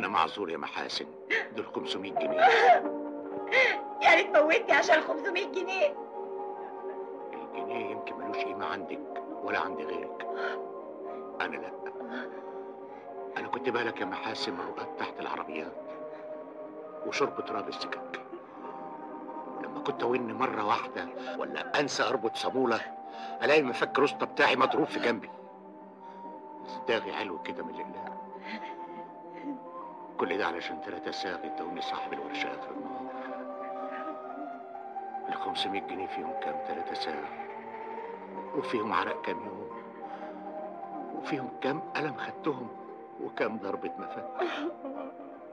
أنا معذور يا محاسن. دول 500 جنيه. يا ريت موتني عشان 500 جنيه. الجنيه يمكن ملوش قيمة عندك ولا عند غيرك. أنا لأ. أنا كنت بالك يا محاسن مرقات تحت العربيات وشرب تراب السكك. لما كنت أون مرة واحدة ولا أنسى أربط صامولة ألاقي المفك رسطه بتاعي مضروب في جنبي. صداغي حلو كده من الاقلام كل ده علشان ثلاثة ساغ ادوني صاحب الورشة اخر النهار ال 500 جنيه فيهم كام؟ ثلاثة ساغ وفيهم عرق كام يوم؟ وفيهم كام قلم خدتهم؟ وكام ضربة مفك